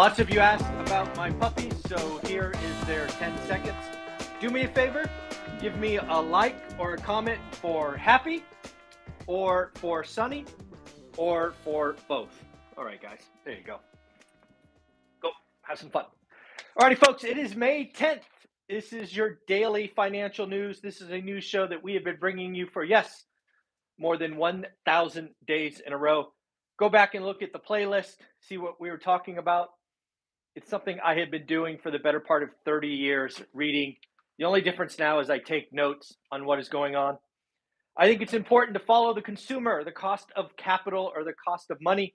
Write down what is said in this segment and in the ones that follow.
Lots of you asked about my puppies, so here is their 10 seconds. Do me a favor, give me a like or a comment for Happy, or for Sunny, or for both. All right, guys, there you go. Go have some fun. All righty, folks, it is May 10th. This is your daily financial news. This is a news show that we have been bringing you for, yes, more than 1,000 days in a row. Go back and look at the playlist, see what we were talking about. It's something I had been doing for the better part of 30 years, reading. The only difference now is I take notes on what is going on. I think it's important to follow the consumer, the cost of capital or the cost of money,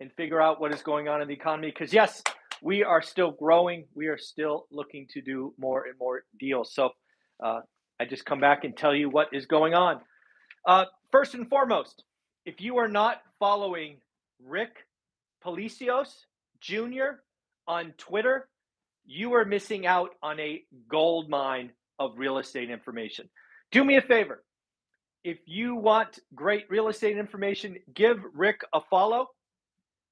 and figure out what is going on in the economy. Because, yes, we are still growing. We are still looking to do more and more deals. So uh, I just come back and tell you what is going on. Uh, first and foremost, if you are not following Rick Palacios Jr. on Twitter, you are missing out on a gold mine of real estate information. Do me a favor. If you want great real estate information, give Rick a follow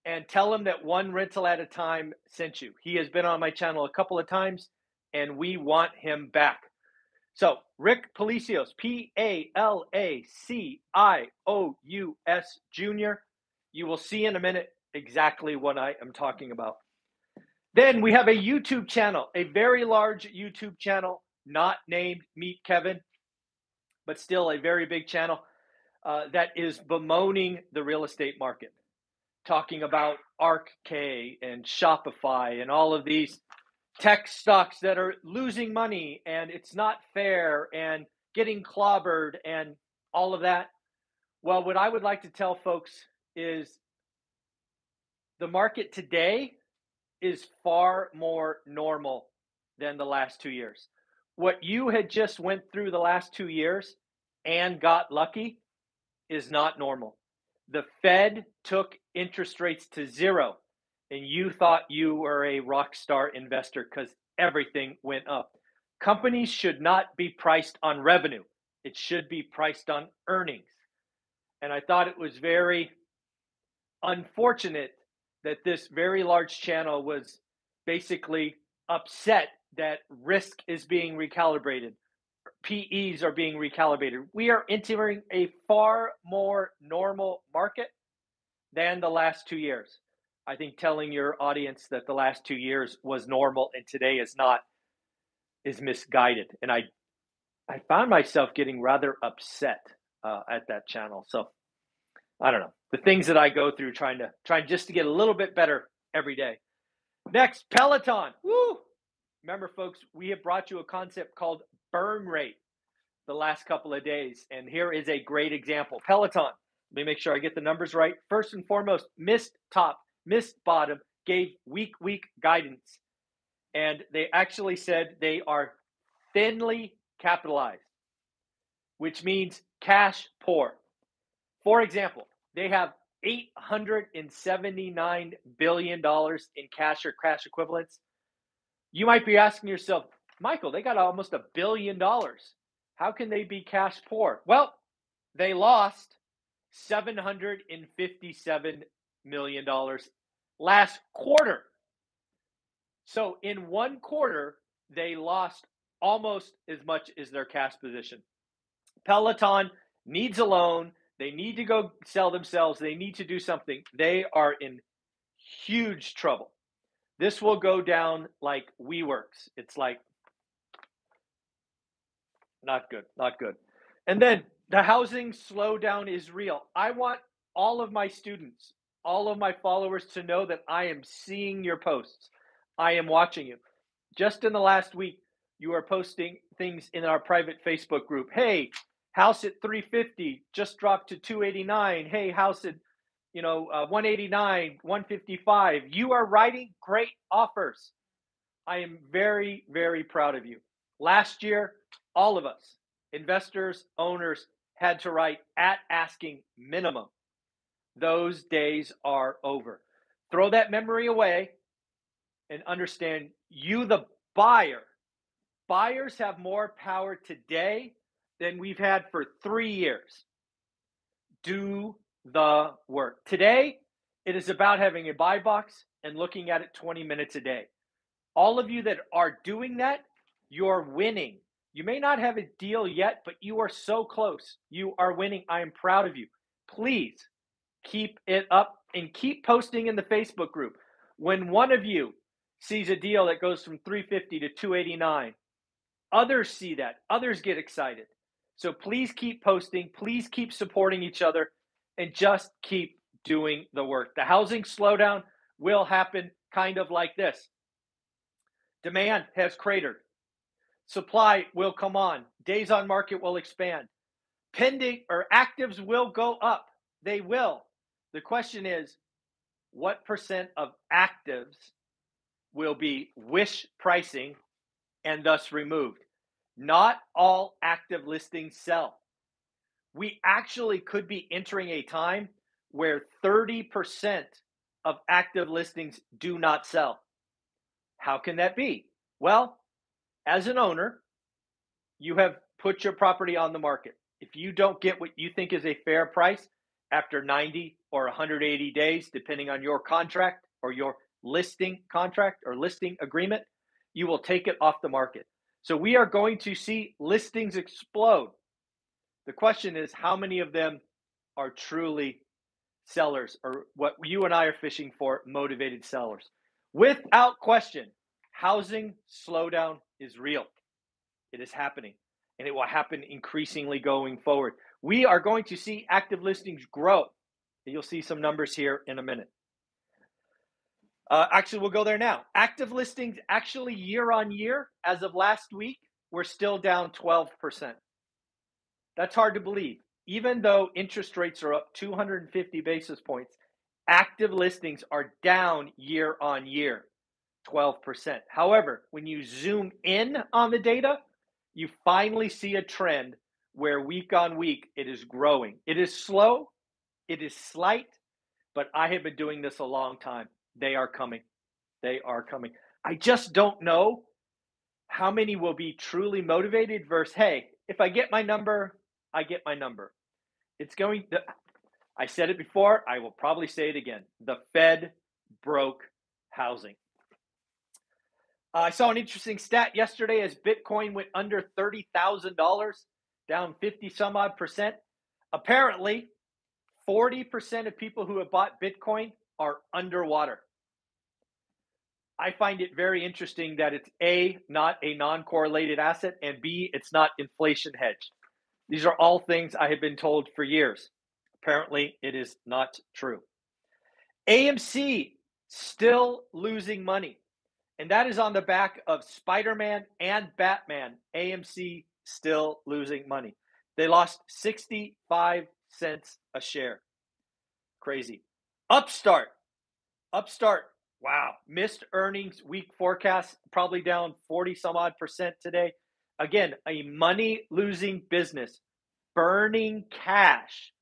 and tell him that one rental at a time sent you. He has been on my channel a couple of times and we want him back. So, Rick Palacios, P A L A C I O U S Jr. You will see in a minute exactly what I am talking about. Then we have a YouTube channel, a very large YouTube channel, not named Meet Kevin, but still a very big channel uh, that is bemoaning the real estate market, talking about ARKK and Shopify and all of these tech stocks that are losing money and it's not fair and getting clobbered and all of that. Well, what I would like to tell folks is the market today is far more normal than the last 2 years. What you had just went through the last 2 years and got lucky is not normal. The Fed took interest rates to zero and you thought you were a rock star investor because everything went up. Companies should not be priced on revenue, it should be priced on earnings. And I thought it was very unfortunate that this very large channel was basically upset that risk is being recalibrated. PEs are being recalibrated. We are entering a far more normal market than the last two years. I think telling your audience that the last two years was normal and today is not is misguided. And I I found myself getting rather upset uh, at that channel. So I don't know the things that I go through trying to trying just to get a little bit better every day. Next, Peloton. Woo! Remember, folks, we have brought you a concept called burn rate the last couple of days, and here is a great example. Peloton. Let me make sure I get the numbers right. First and foremost, missed top missed bottom, gave weak, weak guidance. And they actually said they are thinly capitalized, which means cash poor. For example, they have $879 billion in cash or cash equivalents. You might be asking yourself, Michael, they got almost a billion dollars. How can they be cash poor? Well, they lost 757 million dollars last quarter. So in one quarter, they lost almost as much as their cash position. Peloton needs a loan. They need to go sell themselves. They need to do something. They are in huge trouble. This will go down like WeWorks. It's like not good, not good. And then the housing slowdown is real. I want all of my students, all of my followers to know that I am seeing your posts. I am watching you. Just in the last week, you are posting things in our private Facebook group. Hey, house at 350 just dropped to 289. Hey, house at you know, uh, 189, 155. You are writing great offers. I am very, very proud of you. Last year, all of us, investors, owners, had to write at asking minimum. Those days are over. Throw that memory away and understand you, the buyer, buyers have more power today than we've had for three years. Do the work. Today, it is about having a buy box and looking at it 20 minutes a day. All of you that are doing that, you're winning. You may not have a deal yet, but you are so close. You are winning. I am proud of you. Please keep it up and keep posting in the Facebook group. When one of you sees a deal that goes from 350 to 289, others see that. Others get excited. So please keep posting. Please keep supporting each other and just keep doing the work. The housing slowdown will happen kind of like this demand has cratered, supply will come on, days on market will expand, pending or actives will go up. They will. The question is, what percent of actives will be wish pricing and thus removed? Not all active listings sell we actually could be entering a time where 30% of active listings do not sell. How can that be? Well, as an owner, you have put your property on the market. If you don't get what you think is a fair price after 90 or 180 days, depending on your contract or your listing contract or listing agreement, you will take it off the market. So we are going to see listings explode the question is how many of them are truly sellers or what you and I are fishing for motivated sellers. Without question, housing slowdown is real. It is happening and it will happen increasingly going forward. We are going to see active listings grow. You'll see some numbers here in a minute. Uh, actually, we'll go there now. Active listings, actually, year on year, as of last week, we're still down 12%. That's hard to believe. Even though interest rates are up 250 basis points, active listings are down year on year, 12%. However, when you zoom in on the data, you finally see a trend where week on week it is growing. It is slow, it is slight, but I have been doing this a long time. They are coming. They are coming. I just don't know how many will be truly motivated versus, hey, if I get my number, I get my number. It's going to, I said it before, I will probably say it again. The Fed broke housing. Uh, I saw an interesting stat yesterday as Bitcoin went under $30,000, down 50 some odd percent. Apparently, 40% of people who have bought Bitcoin are underwater. I find it very interesting that it's A, not a non correlated asset, and B, it's not inflation hedged. These are all things I have been told for years. Apparently, it is not true. AMC still losing money. And that is on the back of Spider Man and Batman. AMC still losing money. They lost 65 cents a share. Crazy. Upstart. Upstart. Wow. Missed earnings week forecast, probably down 40 some odd percent today. Again, a money losing business, burning cash,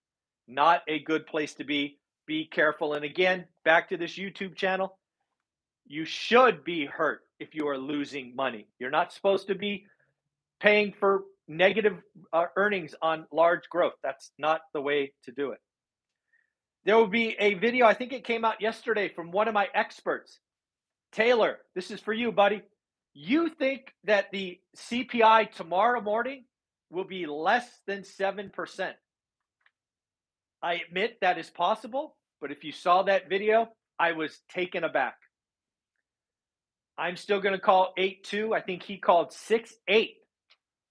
not a good place to be. Be careful. And again, back to this YouTube channel, you should be hurt if you are losing money. You're not supposed to be paying for negative uh, earnings on large growth. That's not the way to do it. There will be a video, I think it came out yesterday from one of my experts. Taylor, this is for you, buddy. You think that the CPI tomorrow morning will be less than 7%? I admit that is possible, but if you saw that video, I was taken aback. I'm still going to call 8 2. I think he called 6 8.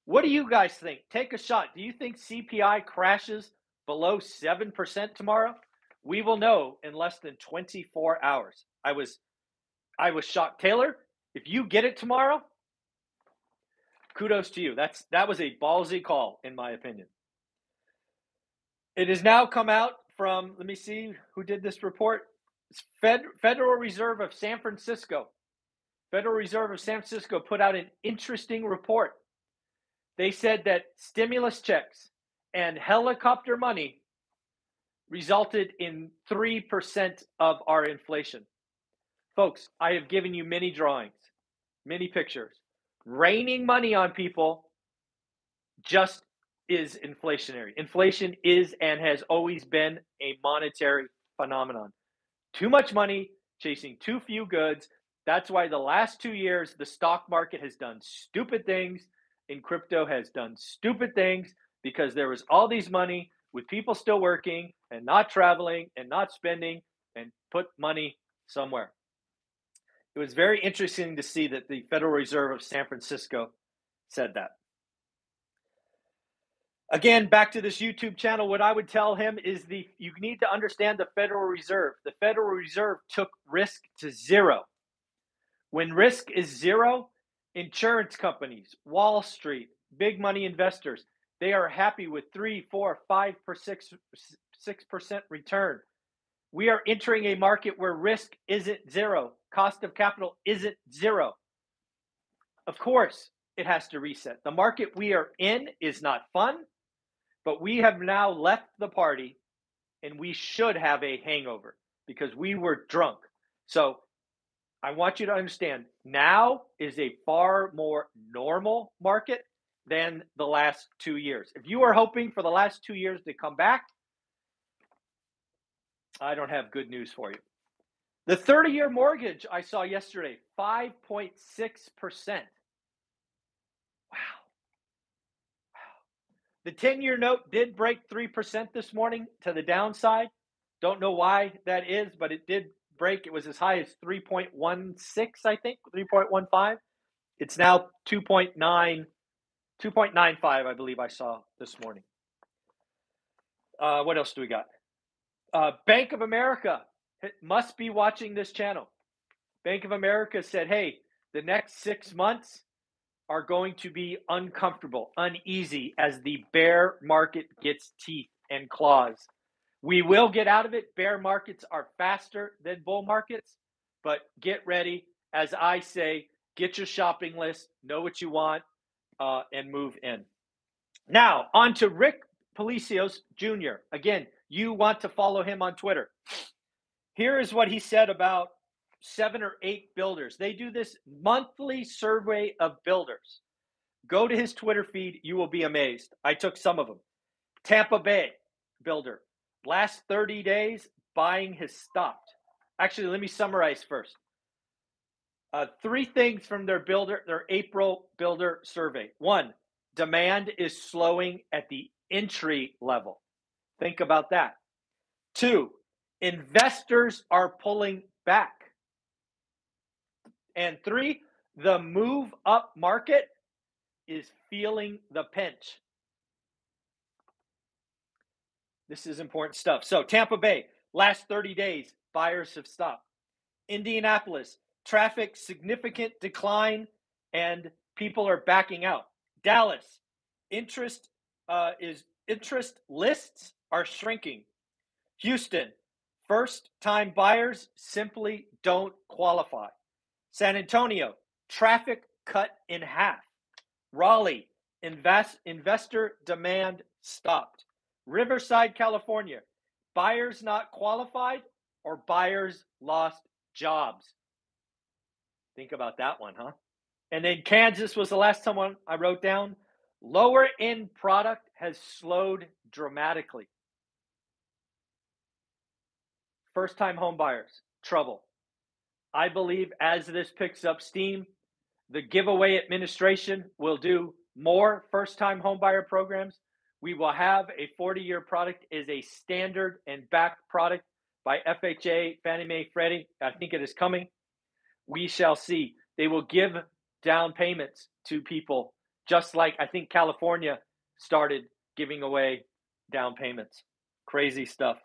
What do you guys think? Take a shot. Do you think CPI crashes below 7% tomorrow? We will know in less than 24 hours. I was I was shocked. Taylor, if you get it tomorrow, kudos to you. That's that was a ballsy call, in my opinion. It has now come out from, let me see who did this report. Fed, Federal Reserve of San Francisco. Federal Reserve of San Francisco put out an interesting report. They said that stimulus checks and helicopter money resulted in 3% of our inflation. Folks, I have given you many drawings, many pictures. Raining money on people just is inflationary. Inflation is and has always been a monetary phenomenon. Too much money chasing too few goods. That's why the last two years, the stock market has done stupid things and crypto has done stupid things because there was all these money with people still working and not traveling and not spending and put money somewhere. It was very interesting to see that the Federal Reserve of San Francisco said that. Again, back to this YouTube channel, what I would tell him is the you need to understand the Federal Reserve. The Federal Reserve took risk to zero. When risk is zero, insurance companies, Wall Street, big money investors, they are happy with three, four, five per six six percent return. We are entering a market where risk isn't zero, cost of capital isn't zero. Of course, it has to reset. The market we are in is not fun. But we have now left the party and we should have a hangover because we were drunk. So I want you to understand now is a far more normal market than the last two years. If you are hoping for the last two years to come back, I don't have good news for you. The 30 year mortgage I saw yesterday, 5.6%. Wow. The 10 year note did break 3% this morning to the downside. Don't know why that is, but it did break. It was as high as 3.16, I think, 3.15. It's now 2.9, 2.95, I believe I saw this morning. Uh, what else do we got? Uh, Bank of America must be watching this channel. Bank of America said, hey, the next six months, are going to be uncomfortable, uneasy as the bear market gets teeth and claws. We will get out of it. Bear markets are faster than bull markets, but get ready. As I say, get your shopping list, know what you want, uh, and move in. Now, on to Rick Palacios Jr. Again, you want to follow him on Twitter. Here is what he said about seven or eight builders. They do this monthly survey of builders. Go to his Twitter feed. You will be amazed. I took some of them. Tampa Bay builder. Last 30 days, buying has stopped. Actually, let me summarize first. Uh, three things from their builder, their April builder survey. One, demand is slowing at the entry level. Think about that. Two, investors are pulling back. And three, the move up market is feeling the pinch. This is important stuff. So, Tampa Bay, last 30 days, buyers have stopped. Indianapolis, traffic significant decline and people are backing out. Dallas, interest uh, is interest lists are shrinking. Houston, first time buyers simply don't qualify. San Antonio, traffic cut in half. Raleigh, invest, investor demand stopped. Riverside, California, buyers not qualified or buyers lost jobs. Think about that one, huh? And then Kansas was the last one I wrote down. Lower end product has slowed dramatically. First time home buyers, trouble. I believe as this picks up steam, the giveaway administration will do more first time homebuyer programs. We will have a 40 year product is a standard and backed product by FHA, Fannie Mae, Freddie. I think it is coming. We shall see. They will give down payments to people, just like I think California started giving away down payments. Crazy stuff.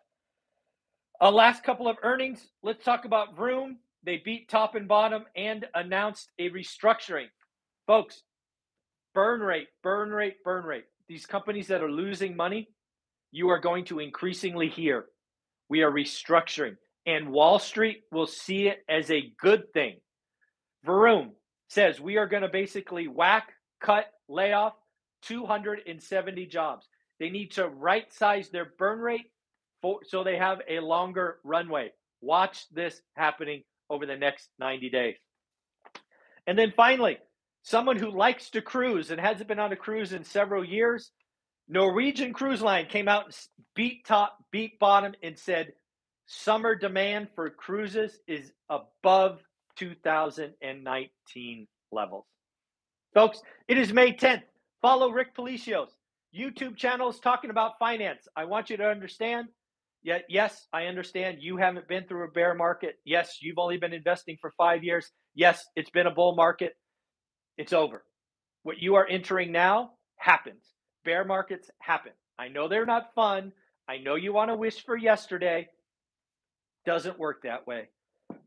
Uh, last couple of earnings. Let's talk about Vroom. They beat top and bottom and announced a restructuring. Folks, burn rate, burn rate, burn rate. These companies that are losing money, you are going to increasingly hear We are restructuring, and Wall Street will see it as a good thing. Vroom says we are going to basically whack, cut, lay off 270 jobs. They need to right size their burn rate for, so they have a longer runway. Watch this happening over the next 90 days. And then finally, someone who likes to cruise and hasn't been on a cruise in several years, Norwegian Cruise Line came out and beat top, beat bottom, and said summer demand for cruises is above 2019 levels. Folks, it is May 10th. Follow Rick Palacios YouTube channels talking about finance. I want you to understand. Yet, yes, I understand you haven't been through a bear market. Yes, you've only been investing for five years. Yes, it's been a bull market. It's over. What you are entering now happens. Bear markets happen. I know they're not fun. I know you want to wish for yesterday. Doesn't work that way.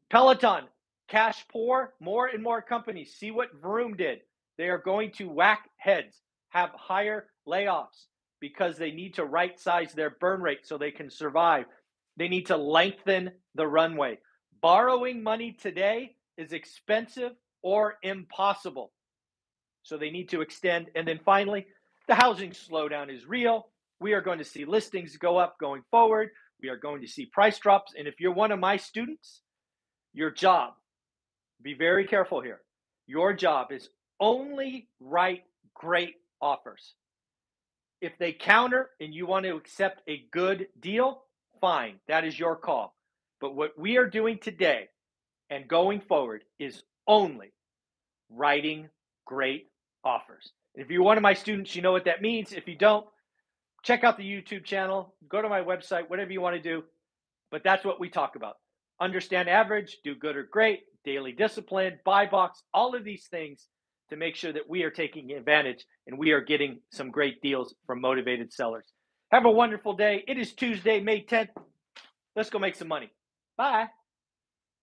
Peloton, cash poor, more and more companies. See what Vroom did. They are going to whack heads, have higher layoffs because they need to right size their burn rate so they can survive. They need to lengthen the runway. Borrowing money today is expensive or impossible. So they need to extend. And then finally, the housing slowdown is real. We are going to see listings go up going forward. We are going to see price drops. And if you're one of my students, your job, be very careful here. Your job is only write great offers. If they counter and you want to accept a good deal, fine. That is your call. But what we are doing today and going forward is only writing great offers. If you're one of my students, you know what that means. If you don't, check out the YouTube channel, go to my website, whatever you want to do. But that's what we talk about. Understand average, do good or great, daily discipline, buy box, all of these things to make sure that we are taking advantage and we are getting some great deals from motivated sellers. Have a wonderful day. It is Tuesday, May 10th. Let's go make some money. Bye.